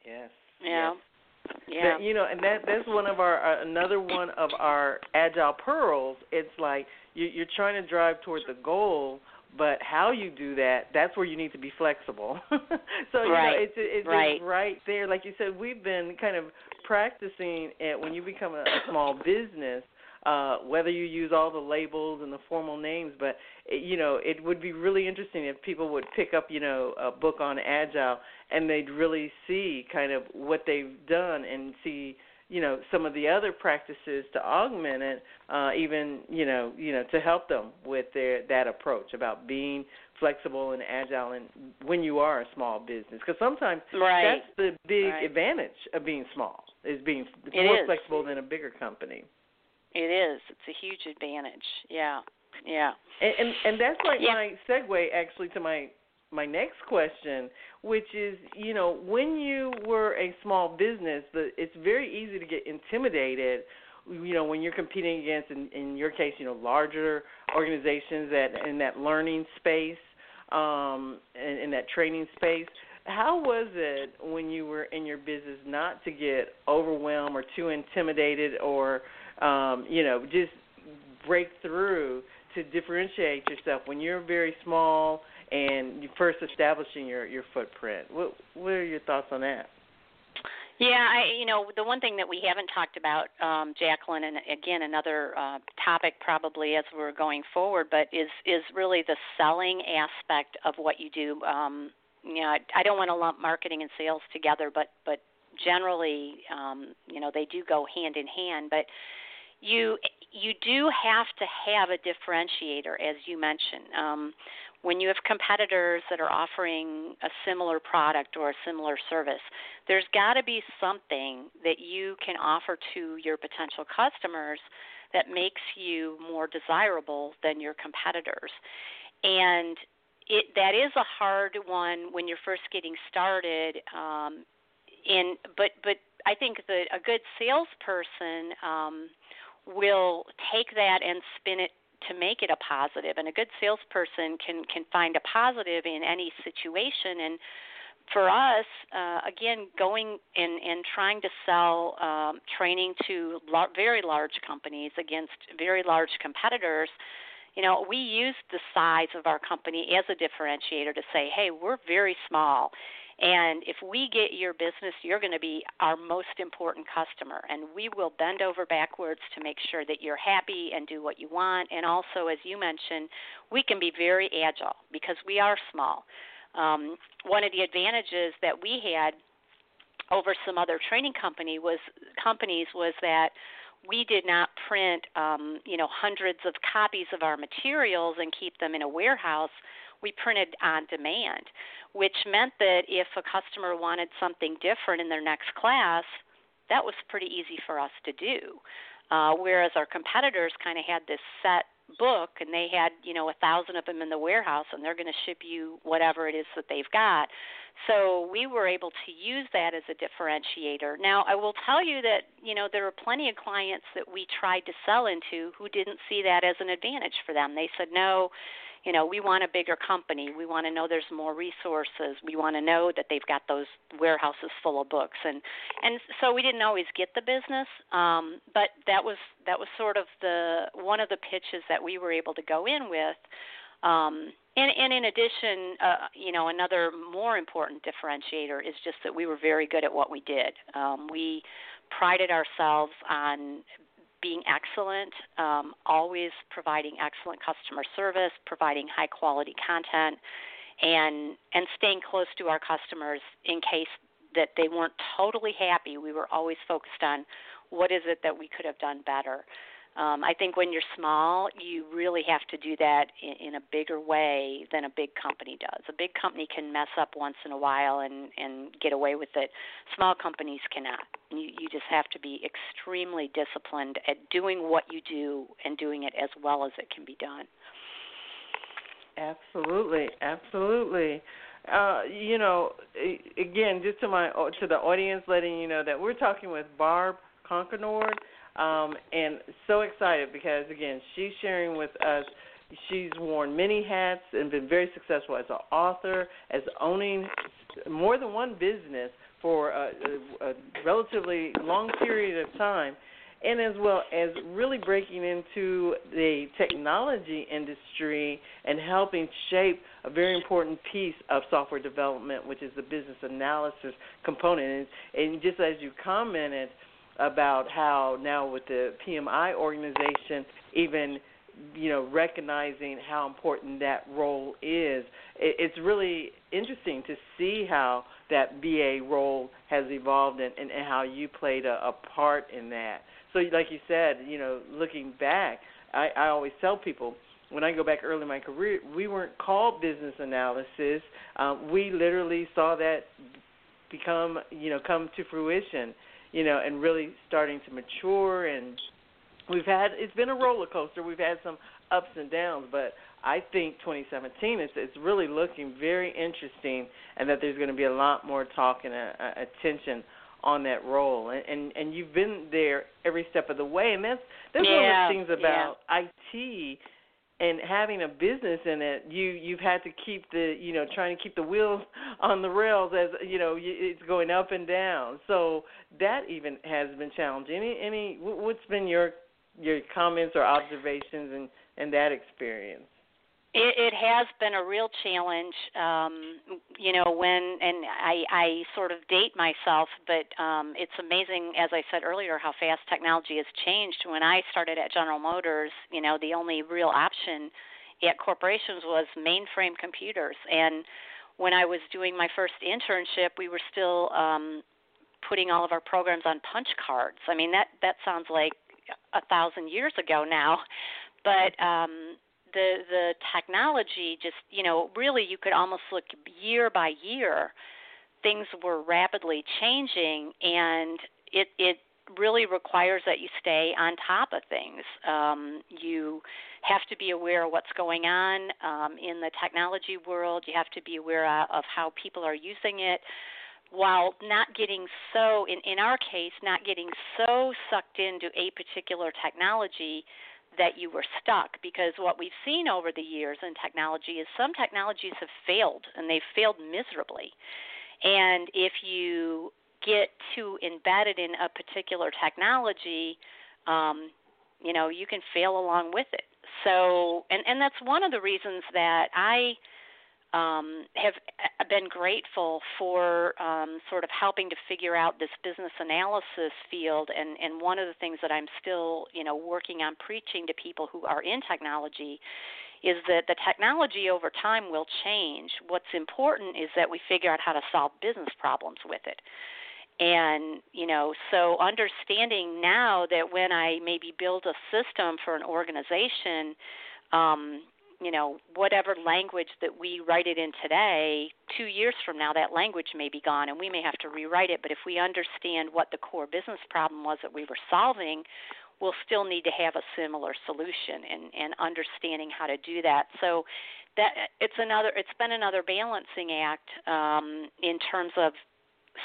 C: Yes.
D: You know?
C: yes.
D: Yeah.
C: That, you know, and that that's one of our uh, another one of our agile pearls. It's like you, you're trying to drive toward the goal, but how you do that, that's where you need to be flexible. so you
D: Right.
C: know, it's it's
D: Right.
C: right there. Like you said, we've been kind of practicing it when you become a, a small business. Uh, whether you use all the labels and the formal names, but it, you know, it would be really interesting if people would pick up, you know, a book on agile and they'd really see kind of what they've done and see you know some of the other practices to augment it uh even you know you know to help them with their that approach about being flexible and agile and when you are a small business because sometimes
D: Right.
C: that's the big
D: Right.
C: advantage of being small is being
D: It
C: more
D: is.
C: flexible than a bigger company
D: It is. It's a huge advantage. Yeah. Yeah.
C: And and, and that's like
D: Yeah.
C: my segue actually to my my next question, which is, you know, when you were a small business, the it's very easy to get intimidated, you know, when you're competing against in, in your case, you know, larger organizations that in that learning space, um in, in that training space. How was it when you were in your business not to get overwhelmed or too intimidated or um, you know, just break through to differentiate yourself when you're very small and first establishing your your footprint. What what are your thoughts on that?
D: Yeah, I you know the one thing that we haven't talked about, um, Jacqueline, and again another uh, topic probably as we're going forward, but is is really the selling aspect of what you do. Um, you know, I, I don't want to lump marketing and sales together, but but generally, um, you know, they do go hand in hand. But you you do have to have a differentiator, as you mentioned. Um, when you have competitors that are offering a similar product or a similar service, there's got to be something that you can offer to your potential customers that makes you more desirable than your competitors. And it that is a hard one when you're first getting started. Um, in but but I think that a good salesperson um, will take that and spin it to make it a positive and a good salesperson can can find a positive in any situation. And for us uh, again going and and trying to sell um, training to lar- very large companies against very large competitors you know we use the size of our company as a differentiator to say hey we're very small and if we get your business, you're going to be our most important customer. And we will bend over backwards to make sure that you're happy and do what you want. And also, as you mentioned, we can be very agile because we are small. Um, one of the advantages that we had over some other training company was companies was that we did not print um, you know hundreds of copies of our materials and keep them in a warehouse we printed on demand, which meant that if a customer wanted something different in their next class, that was pretty easy for us to do. Uh, whereas our competitors kind of had this set book and they had you know a thousand of them in the warehouse and they're going to ship you whatever it is that they've got. So we were able to use that as a differentiator. Now i will tell you that you know there are plenty of clients that we tried to sell into who didn't see that as an advantage for them. They said no you know, we want a bigger company. We want to know there's more resources. We want to know that they've got those warehouses full of books, and and so we didn't always get the business. Um, but that was that was sort of the one of the pitches that we were able to go in with. Um, and, and in addition, uh, you know, another more important differentiator is just that we were very good at what we did. Um, we prided ourselves on being excellent, um, always providing excellent customer service, providing high quality content, and and staying close to our customers in case that they weren't totally happy. We were always focused on what is it that we could have done better. Um, I think when you're small, you really have to do that in, in a bigger way than a big company does. A big company can mess up once in a while and and get away with it. Small companies cannot. You you just have to be extremely disciplined at doing what you do and doing it as well as it can be done.
C: Absolutely, absolutely. Uh, you know, again, just to my to the audience, letting you know that we're talking with Barb Carkenord um, and so excited because again, she's sharing with us. She's worn many hats and been very successful as an author, as owning more than one business for a, a, a relatively long period of time, and as well as really breaking into the technology industry and helping shape a very important piece of software development, which is the business analysis component. And, and just as you commented, about how now with the PMI organization, even you know recognizing how important that role is, it's really interesting to see how that BA role has evolved and, and, and how you played a, a part in that. So, like you said, you know, looking back, I, I always tell people when I go back early in my career, we weren't called business analysis. Um, we literally saw that become, you know, come to fruition you know, and really starting to mature. And we've had it's been a roller coaster. We've had some ups and downs, but I think 2017 is it's really looking very interesting, and that there's going to be a lot more talk and uh, uh, attention on that role. And, and and you've been there every step of the way, and that's that's
D: yeah,
C: one of the things about
D: yeah.
C: IT and having a business in it, you you've had to keep the you know trying to keep the wheels on the rails as you know it's going up and down. So that even has been challenging. Any any what's been your your comments or observations and and that experience?
D: It, it has been a real challenge, um, you know. When and I, I sort of date myself, but um, it's amazing, as I said earlier, how fast technology has changed. When I started at General Motors, you know, the only real option at corporations was mainframe computers, and when I was doing my first internship, we were still um, putting all of our programs on punch cards. I mean, that that sounds like a thousand years ago now, but um, the the technology just you know really you could almost look year by year things were rapidly changing and it it really requires that you stay on top of things. Um, you have to be aware of what's going on um, in the technology world. You have to be aware of how people are using it while not getting so in in our case not getting so sucked into a particular technology that you were stuck because what we've seen over the years in technology is some technologies have failed and they've failed miserably. And if you get too embedded in a particular technology um you know you can fail along with it. So and and that's one of the reasons that i um, have uh, been grateful for um, sort of helping to figure out this business analysis field. And, and one of the things that I'm still, you know, working on preaching to people who are in technology is that the technology over time will change. What's important is that we figure out how to solve business problems with it. And, you know, so understanding now that when I maybe build a system for an organization, um, you know whatever language that we write it in today two years from now that language may be gone and we may have to rewrite it. But if we understand what the core business problem was that we were solving we'll still need to have a similar solution and and understanding how to do that. So that it's another it's been another balancing act um, in terms of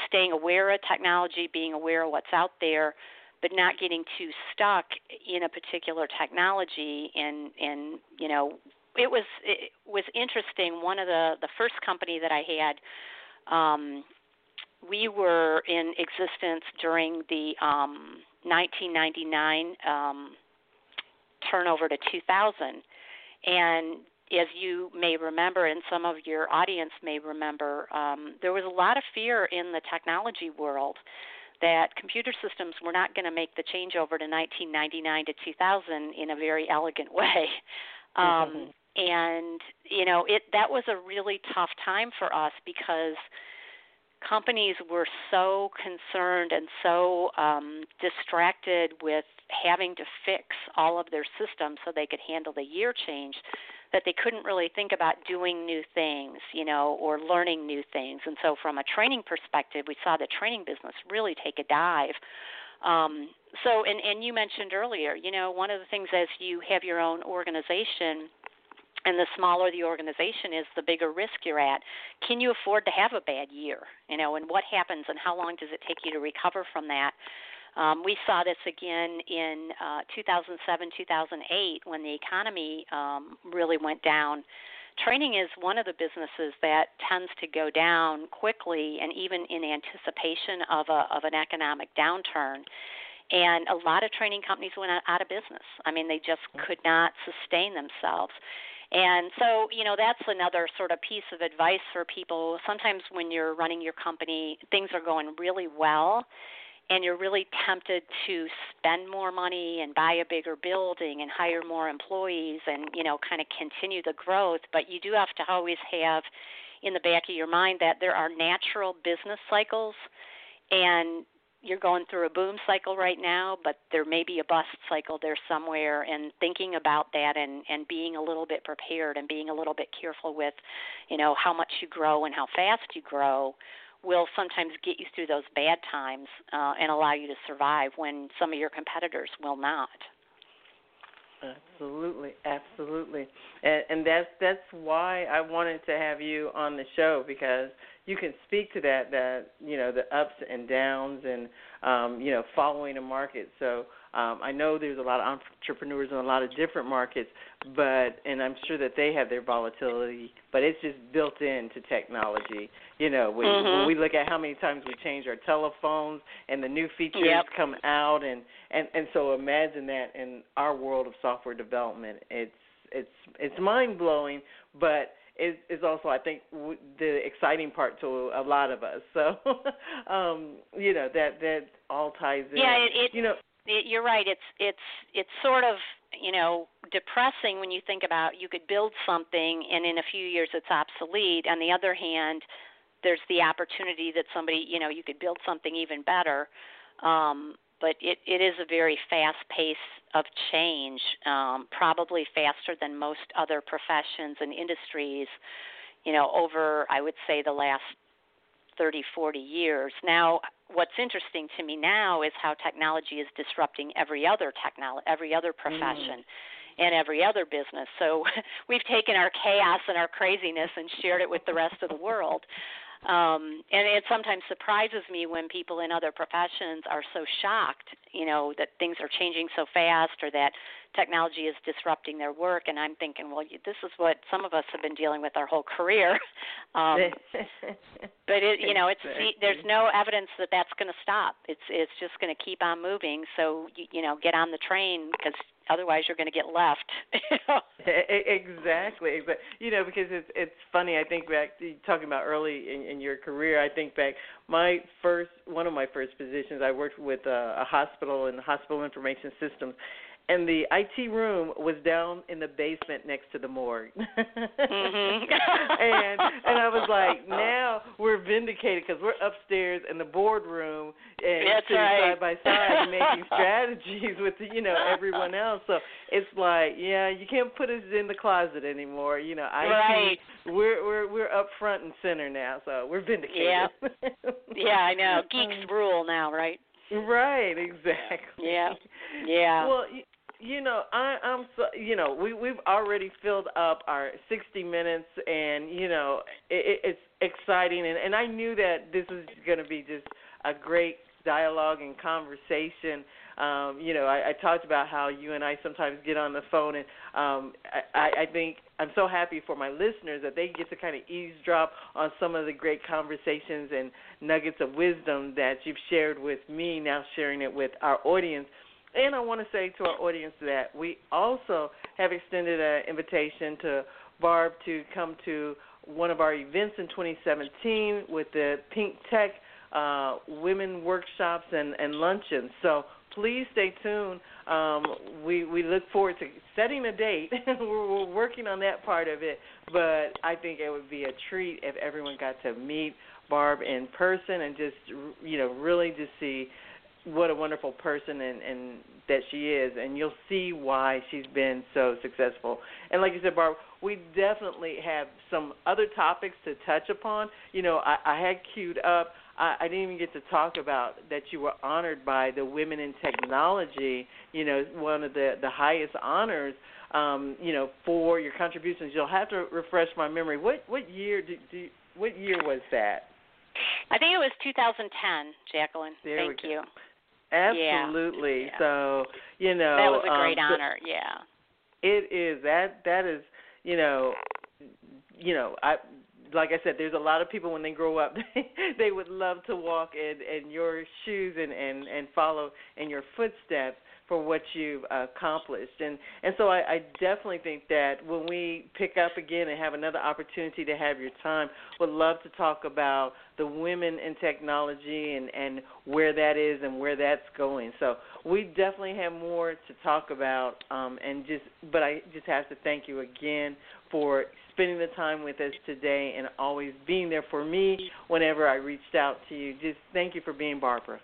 D: staying aware of technology being aware of what's out there but not getting too stuck in a particular technology and and you know it was it was interesting. One of the the first company that I had, um, we were in existence during the um, 1999 um, turnover to 2000, and as you may remember, and some of your audience may remember, um, there was a lot of fear in the technology world that computer systems were not going to make the changeover to 1999 to 2000 in a very elegant way. Um, mm-hmm and you know it that was a really tough time for us because companies were so concerned and so um, distracted with having to fix all of their systems so they could handle the year change that they couldn't really think about doing new things, you know, or learning new things. And so, from a training perspective, we saw the training business really take a dive. Um, so, and and you mentioned earlier, you know, one of the things as you have your own organization and the smaller the organization is the bigger risk you're at. Can you afford to have a bad year you know and what happens and how long does it take you to recover from that? Um, we saw this again in uh, 2007 2008 when the economy um, really went down. Training is one of the businesses that tends to go down quickly and even in anticipation of a of an economic downturn. And a lot of training companies went out of business. I mean, they just could not sustain themselves. And so, you know, that's another sort of piece of advice for people. Sometimes when you're running your company, things are going really well and you're really tempted to spend more money and buy a bigger building and hire more employees and, you know, kind of continue the growth, but you do have to always have in the back of your mind that there are natural business cycles and you're going through a boom cycle right now, but there may be a bust cycle there somewhere. And thinking about that and and being a little bit prepared and being a little bit careful with, you know, how much you grow and how fast you grow, will sometimes get you through those bad times uh, and allow you to survive when some of your competitors will not.
C: Absolutely, absolutely, and, and that's that's why I wanted to have you on the show because you can speak to that that you know the ups and downs and um, you know following a market. So um, I know there's a lot of entrepreneurs in a lot of different markets, but and I'm sure that they have their volatility, but it's just built into technology. You know, when,
D: mm-hmm.
C: when we look at how many times we change our telephones and the new features
D: yep.
C: come out, and and and so imagine that in our world of software development, it's it's it's mind blowing, but is is also I think w- the exciting part to a lot of us. So, um, you know that that all ties in.
D: Yeah, it, it
C: you know
D: it, you're right. It's it's it's sort of you know depressing when you think about you could build something and in a few years it's obsolete. On the other hand, there's the opportunity that somebody you know you could build something even better. Um, but it, it is a very fast pace of change, um, probably faster than most other professions and industries, you know, over, I would say, the last 30, 40 years. Now, what's interesting to me now is how technology is disrupting every other technology, every other profession. Mm. And every other business. So we've taken our chaos and our craziness and shared it with the rest of the world. Um, and it sometimes surprises me when people in other professions are so shocked, you know, that things are changing so fast or that technology is disrupting their work. And I'm thinking, well, this is what some of us have been dealing with our whole career. Um, but it, you know, it's there's no evidence that that's going to stop. It's it's just going to keep on moving. So you, you know, get on the train because otherwise you're going to get left.
C: exactly, but you know because it's it's funny. I think back talking about early in, in your career. I think back my first one of my first positions. I worked with a, a hospital in hospital information systems, and the IT room was down in the basement next to the morgue. mm-hmm. and and I was like, now we're vindicated because we're upstairs in the boardroom and
D: That's sitting right.
C: side by side making strategies with you know everyone else. So it's like, yeah, you can't put us in the closet anymore. You know, IT,
D: right.
C: we're we're we're up front and center now, so we're vindicated.
D: Yeah, yeah, I know. Geeks rule now, right?
C: Right, exactly.
D: Yeah, yeah.
C: Well, you know, I, I'm so you know we we've already filled up our 60 minutes, and you know it, it's exciting, and and I knew that this was going to be just a great dialogue and conversation. Um, you know, I, I talked about how you and I sometimes get on the phone, and um, I, I think I'm so happy for my listeners that they get to kind of eavesdrop on some of the great conversations and nuggets of wisdom that you've shared with me. Now sharing it with our audience and I want to say to our audience that we also have extended an invitation to Barb to come to one of our events in 2017 with the Pink Tech uh, Women Workshops and, and Luncheons. So please stay tuned. Um, we we look forward to setting a date. we're, we're working on that part of it, but I think it would be a treat if everyone got to meet Barb in person and just you know really just see what a wonderful person and, and that she is, and you'll see why she's been so successful. And like you said, Barb, we definitely have some other topics to touch upon. You know, I, I had queued up. I, I didn't even get to talk about that you were honored by the Women in Technology. You know, one of the the highest honors. Um, you know, for your contributions. You'll have to refresh my memory. What what year do, do what year was that?
D: I think it was 2010, Jacqueline.
C: There
D: Thank you.
C: Absolutely.
D: Yeah.
C: So you know
D: that was a great
C: um,
D: honor. Yeah.
C: It is that that is you know you know I like I said, there's a lot of people when they grow up, they would love to walk in in your shoes and and and follow in your footsteps for what you've accomplished. And and so I, I definitely think that when we pick up again and have another opportunity to have your time, would love to talk about the women in technology and and where that is and where that's going. So we definitely have more to talk about. Um, and just but I just have to thank you again for spending the time with us today and always being there for me whenever I reached out to you. Just thank you for being Barbara.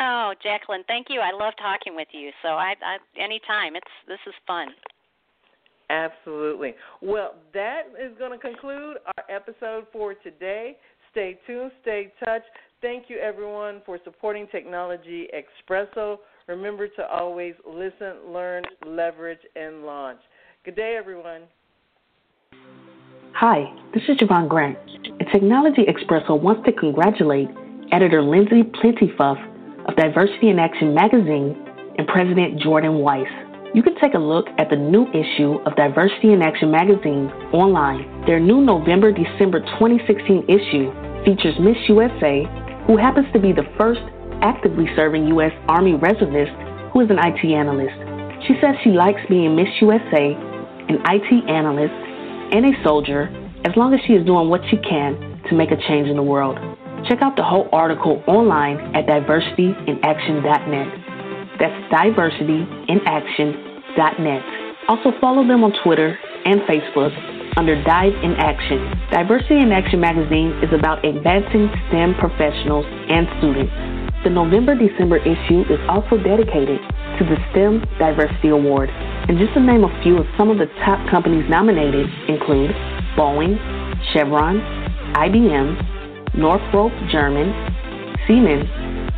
D: Oh, Jacqueline, thank you. I love talking with you. So I, I anytime. It's this is fun.
C: Absolutely. Well, that is going to conclude our episode for today. Stay tuned, stay touched. Thank you, everyone, for supporting Technology Expresso. Remember to always listen, learn, leverage, and launch. Good day, everyone.
A: Hi, this is Javon Grant. Technology Expresso wants to congratulate editor Lindsay Plentyfuff of Diversity in Action magazine and President Jordan Weiss. You can take a look at the new issue of Diversity in Action magazine online. Their new November December 2016 issue features Miss USA, who happens to be the first actively serving U.S. Army reservist who is an IT analyst. She says she likes being Miss USA, an IT analyst, and a soldier as long as she is doing what she can to make a change in the world. Check out the whole article online at diversityinaction.net. That's diversityinaction.net. Also follow them on Twitter and Facebook under Dive in Action. Diversity in Action magazine is about advancing STEM professionals and students. The November December issue is also dedicated to the STEM Diversity Award. And just to name a few of some of the top companies nominated include Boeing, Chevron, IBM, Northrop Grumman, Siemens,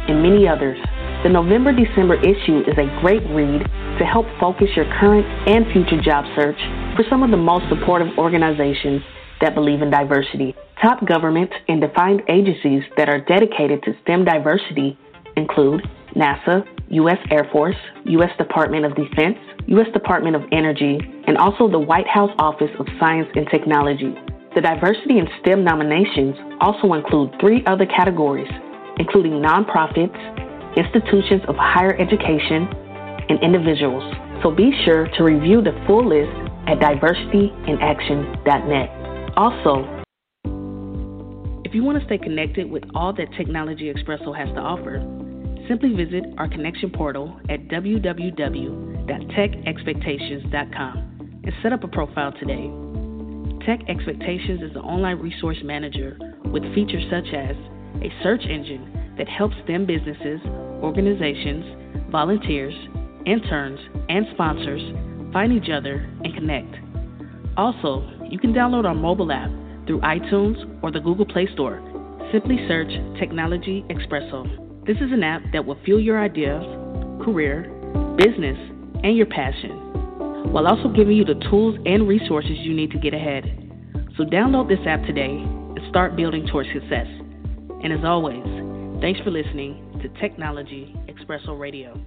A: and many others. The November December issue is a great read to help focus your current and future job search for some of the most supportive organizations that believe in diversity. Top governments and defined agencies that are dedicated to STEM diversity include NASA, U.S. Air Force, U.S. Department of Defense, U.S. Department of Energy, and also the White House Office of Science and Technology. The diversity in STEM nominations also include three other categories, including nonprofits, institutions of higher education, and individuals. So be sure to review the full list at diversityinaction.net. Also, if you want to stay connected with all that Technology Expresso has to offer, simply visit our connection portal at www.techexpectations.com and set up a profile today. Tech Expectations is an online resource manager with features such as a search engine that helps STEM businesses, organizations, volunteers, interns, and sponsors find each other and connect. Also, you can download our mobile app through iTunes or the Google Play Store. Simply search Technology Expresso. This is an app that will fuel your ideas, career, business, and your passion, while also giving you the tools and resources you need to get ahead. So download this app today and start building towards success. And as always, thanks for listening to Technology Expresso Radio.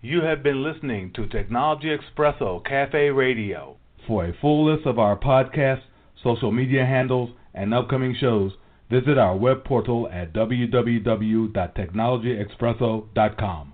B: You have been listening to Technology Expresso Cafe Radio. For a full list of our podcasts, social media handles, and upcoming shows, visit our web portal at www.technologyexpresso.com.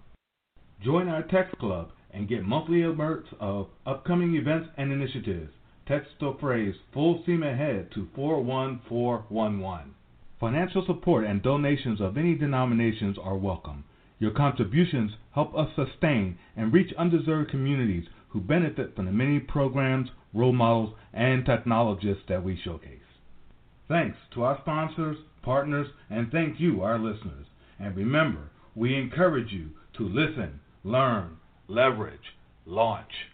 B: Join our text club and get monthly alerts of upcoming events and initiatives. Text the phrase full steam ahead to 41411. Financial support and donations of any denominations are welcome. Your contributions help us sustain and reach underserved communities who benefit from the many programs, role models, and technologists that we showcase. Thanks to our sponsors, partners, and thank you, our listeners. And remember, we encourage you to listen, learn, leverage, launch.